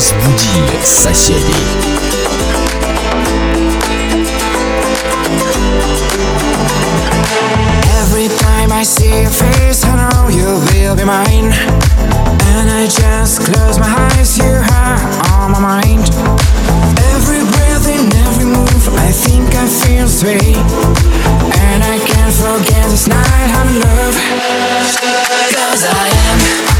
Соседей. Every time I see your face, I know you will be mine. And I just close my eyes, you are on my mind. Every breath and every move, I think I feel sway. And I can't forget this night I'm in love. Cause I am.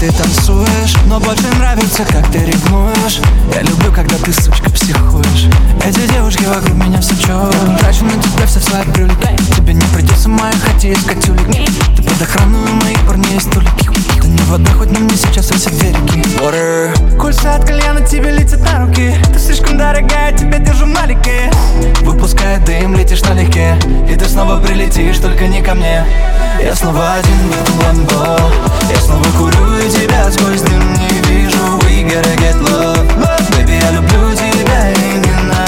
ты танцуешь Но больше нравится, как ты ревнуешь Я люблю, когда ты, сучка, психуешь. Эти девушки вокруг меня все чё трачу на тебя все свои привлекай Тебе не придется моя хотеть, как тюлик под охраной моих парней столики Да не вода, хоть на мне сейчас висят две Water. Кольца от кальяна тебе летят на руки. Ты слишком дорогая, тебя держу маленькой Выпуская дым, летишь налегке И ты снова прилетишь, только не ко мне. Я снова один в этом ламбо Я снова курю и тебя сквозь дым не вижу. We gotta get love, love. Baby, я люблю тебя и не надо.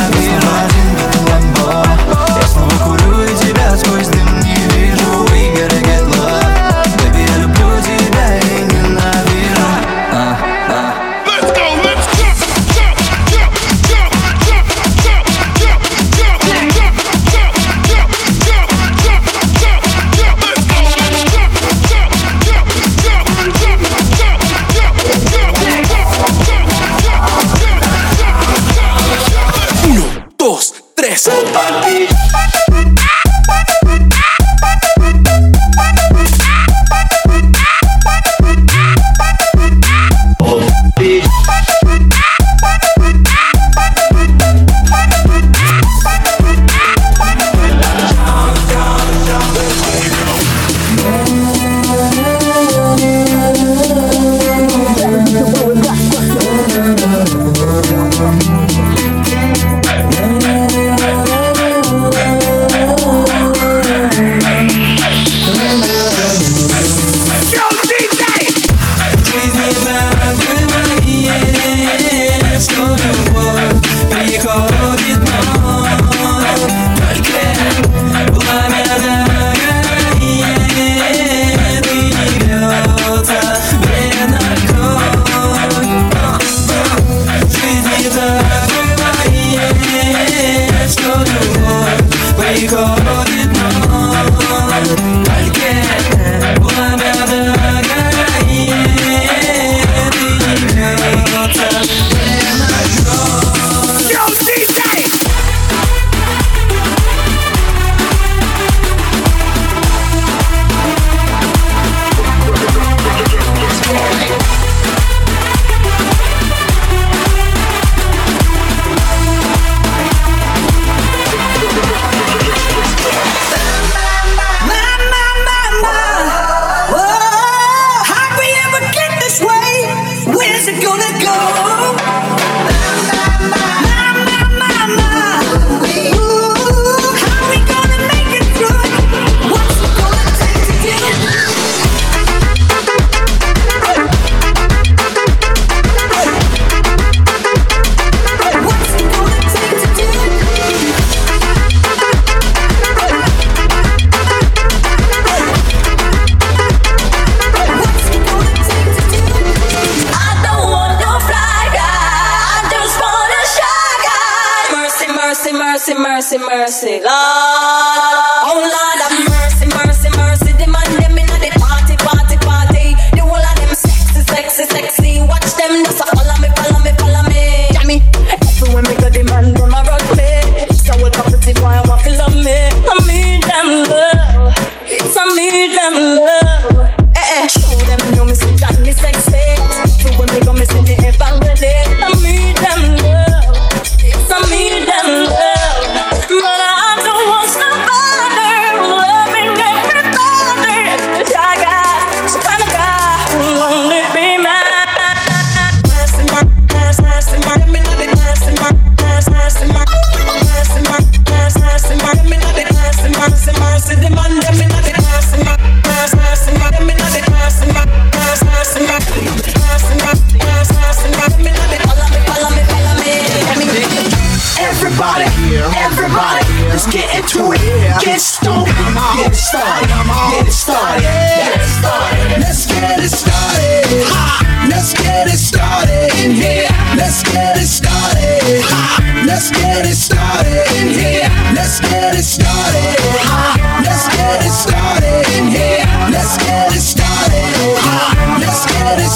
mercy, mercy, mercy, Lord. Oh Lord, I'm.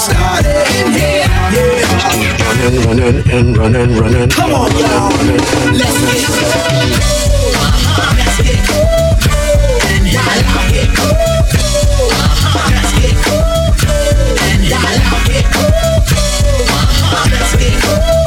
started in here. Yeah. Running, running, and running, running. Come on, y'all. Let's get cool. Uh-huh, let's get cool. And y'all get cool. Uh-huh, let's get cool. And y'all out get cool. Uh-huh, let's get cool.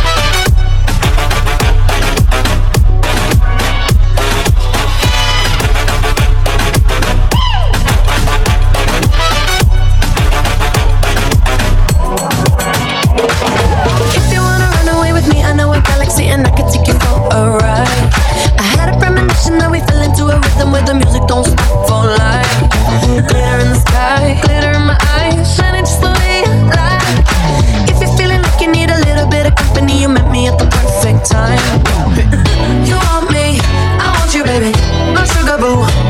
taboo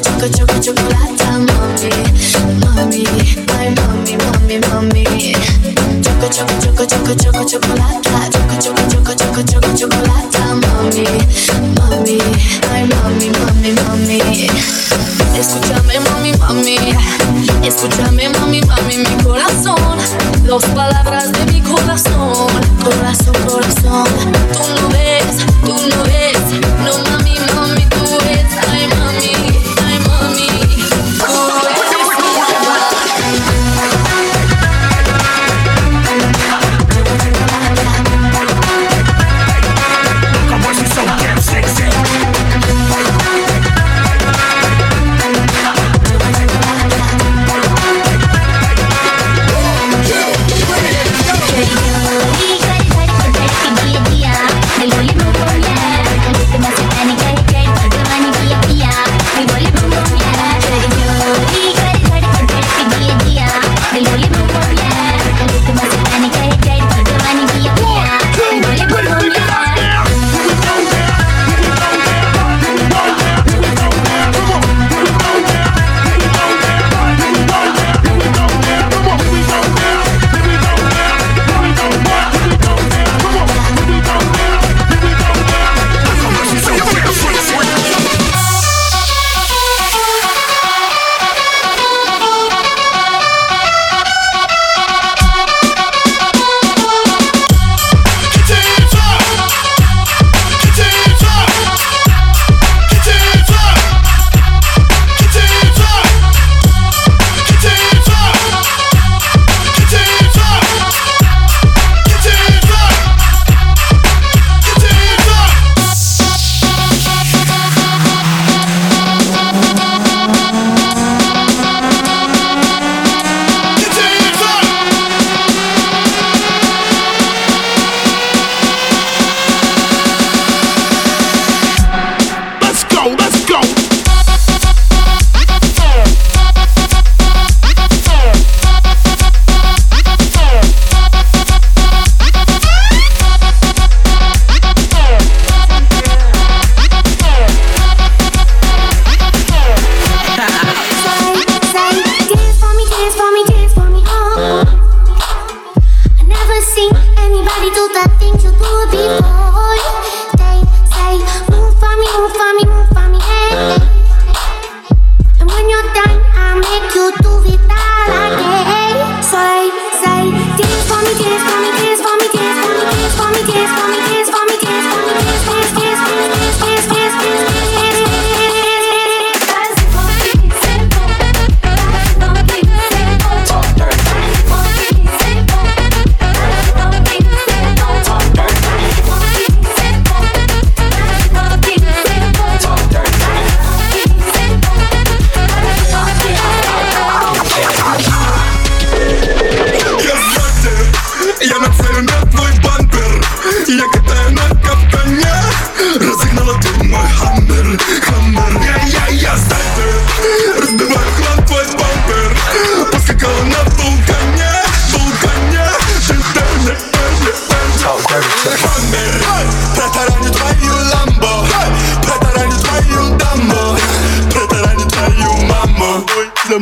choco, choco, chocolata, mami, mami, ay, mami, mami, mami. Choco, choco, choco, choco, choco, chocolata, choco, choco, choco, choco, choco, chocolata, mami, mami, ay, mami, mami, mami. Escúchame, mami, mami, escúchame, mami, mami, mi corazón, dos palabras de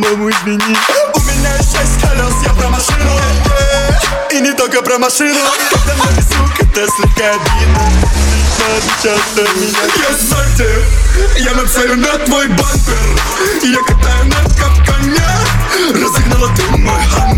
по-моему, извини. У меня шесть колес, я про машину. И не только про машину. Когда много, сука, это слегка обидно часто меня. Я сзади, я нацелен на твой бампер. Я катаю на капкане Разогнала ты мой хаммер.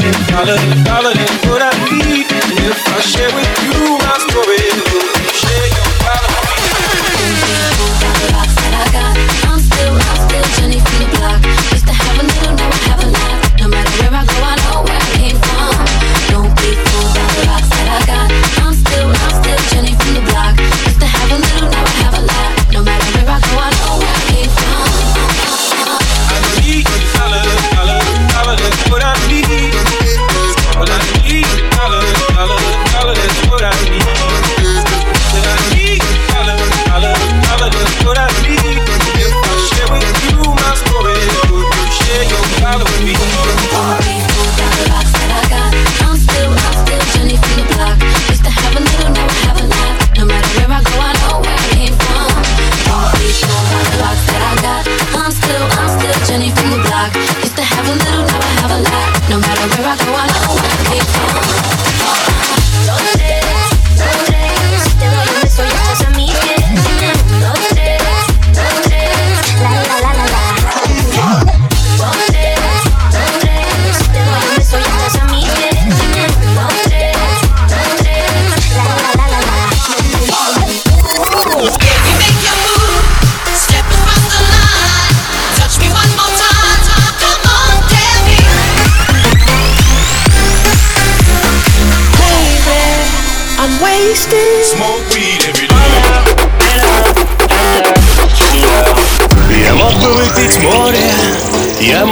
dollar, dollar, dollar is what I need. And if I share with you my story.